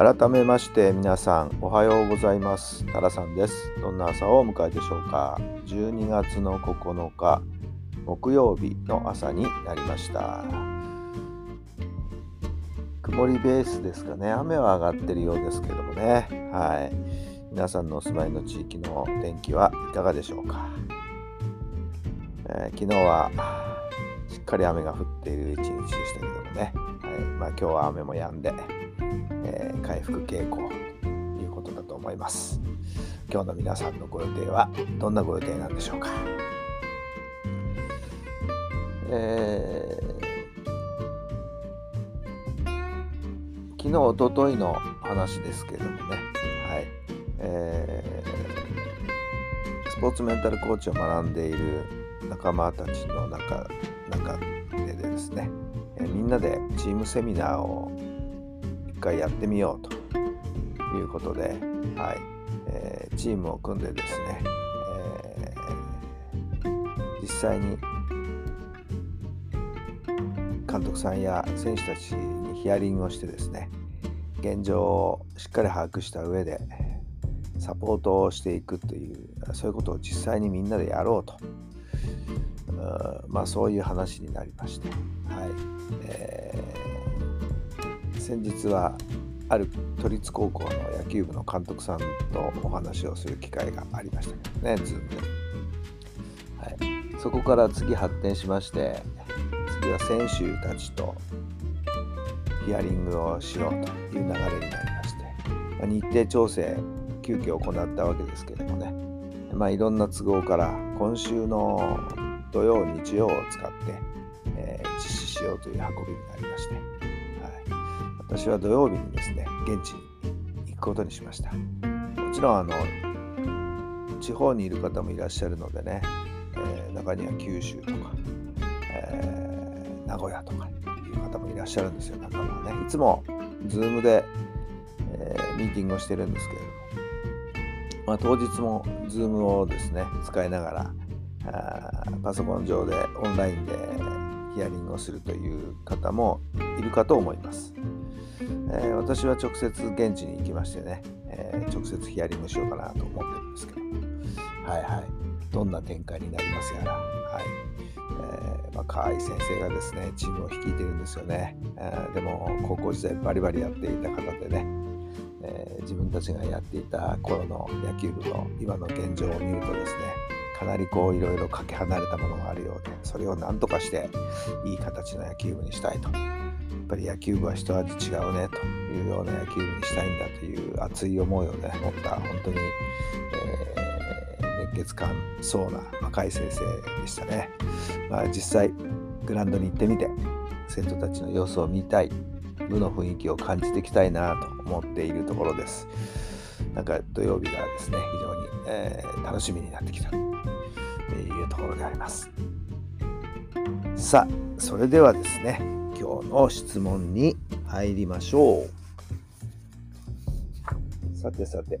改めまして皆さんおはようございます。タラさんです。どんな朝をお迎えでしょうか。12月の9日木曜日の朝になりました。曇りベースですかね。雨は上がってるようですけどもね。はい。皆さんのお住まいの地域の天気はいかがでしょうか、えー、昨日はしっかり雨が降っている一日でしたけどもね、はい。まあ、今日は雨も止んで。えー、回復傾向ということだと思います。今日の皆さんのご予定はどんなご予定なんでしょうか？えー、昨日おとといの話ですけれどもね、はい。えー、スポーツメンタルコーチを学んでいる仲間たちの中中でですね、えー、みんなでチームセミナーを回やってみようと。いうことで、はい。えー、チームを組んでですね、えー、実際に監督さんや選手たちにヒアリングをしてですね現状をしっかり把握した上でサポートをしていくというそういうことを実際にみんなでやろうと。うまあそういう話になりまして、はい。えー先日はある都立高校の野球部の監督さんとお話をする機会がありましたけどね、ズームで。はい、そこから次発展しまして、次は選手たちとヒアリングをしようという流れになりまして、まあ、日程調整、急遽行ったわけですけれどもね、まあ、いろんな都合から今週の土曜、日曜を使って、えー、実施しようという運びになりまして、私は土曜日にですね現地に行くことにしました。もちろんあの地方にいる方もいらっしゃるのでね、えー、中には九州とか、えー、名古屋とかいう方もいらっしゃるんですよ仲間はね。いつも Zoom で、えー、ミーティングをしてるんですけれども、まあ、当日も Zoom をですね使いながらあパソコン上でオンラインでヒアリングをするという方もいるかと思います。えー、私は直接現地に行きましてね、えー、直接ヒアリングしようかなと思ってるんですけど、はいはい、どんな展開になりますやら、はいえーまあ、河合先生がですね、チームを率いてるんですよね。えー、でも、高校時代バリバリやっていた方でね、えー、自分たちがやっていた頃の野球部の今の現状を見るとですね、かなりこういろいろかけ離れたものがあるようで、それを何とかしていい形の野球部にしたいと。やっぱり野球部は一味違うねというような野球部にしたいんだという熱い思いをね持った本当に、えー、熱血感そうな若い先生でしたね、まあ、実際グラウンドに行ってみて生徒たちの様子を見たい部の雰囲気を感じていきたいなと思っているところです。なんか土曜日がですね非常に、えー、楽しみになってきた。というところでありますさあそれではですね今日の質問に入りましょう。さてさて。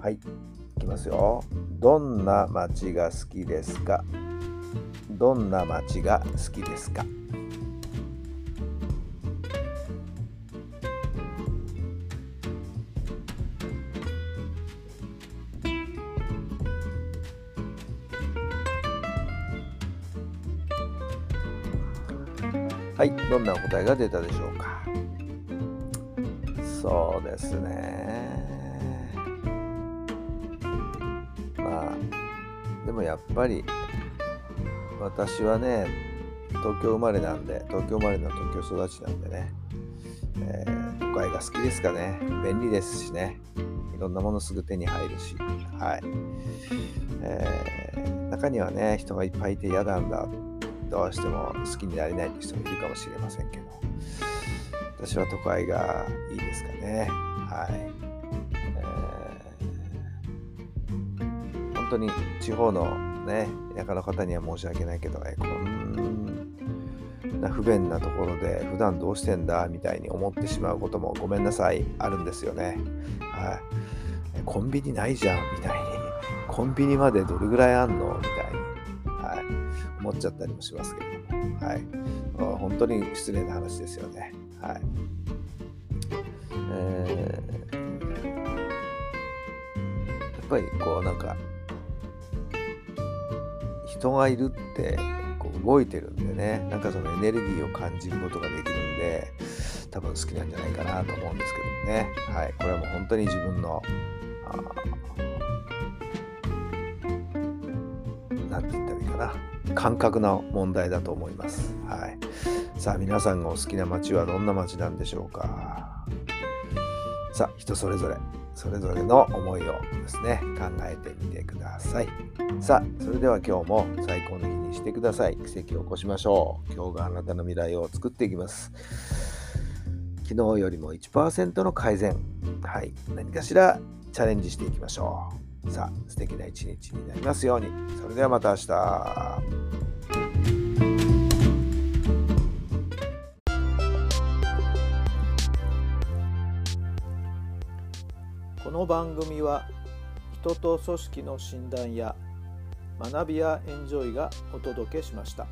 はい、いきますよ。どんな街が好きですか？どんな街が好きですか？はい、どんな答えが出たでしょうか？そうですね。まあ、でもやっぱり、私はね、東京生まれなんで、東京生まれの東京育ちなんでね、えー、都会が好きですかね。便利ですしね。いろんなものすぐ手に入るし、はい。えー、中にはね、人がいっぱいいて嫌なんだどうしても好きになれないという人もいるかもしれませんけど。私は都会がいいですかね。はい、えー、本当に地方のね田舎の方には申し訳ないけど、こんな不便なところで普段どうしてんだみたいに思ってしまうこともごめんなさい。あるんですよね。はい。コンビニないじゃんみたいに。コンビニまでどれぐらいあんのみたいに、思っちゃったりもしますけれども、はい、本当に失礼な話ですよね。はい。えー、やっぱりこうなんか人がいるってこう動いてるんでね。なんかそのエネルギーを感じることができるんで多分好きなんじゃないかなと思うんですけどもね、はい、これはもう本当に自分の何て言ったらいいかな。感覚の問題だと思います。はい、さあ皆さんがお好きな街はどんな街なんでしょうか。さあ人それぞれそれぞれの思いをですね考えてみてください。さあそれでは今日も最高の日にしてください。奇跡を起こしましょう。今日があなたの未来を作っていきます。昨日よりも1%の改善。はい。何かしらチャレンジしていきましょう。さあ素敵な一日になりますようにそれではまた明日この番組は人と組織の診断や学びやエンジョイがお届けしました。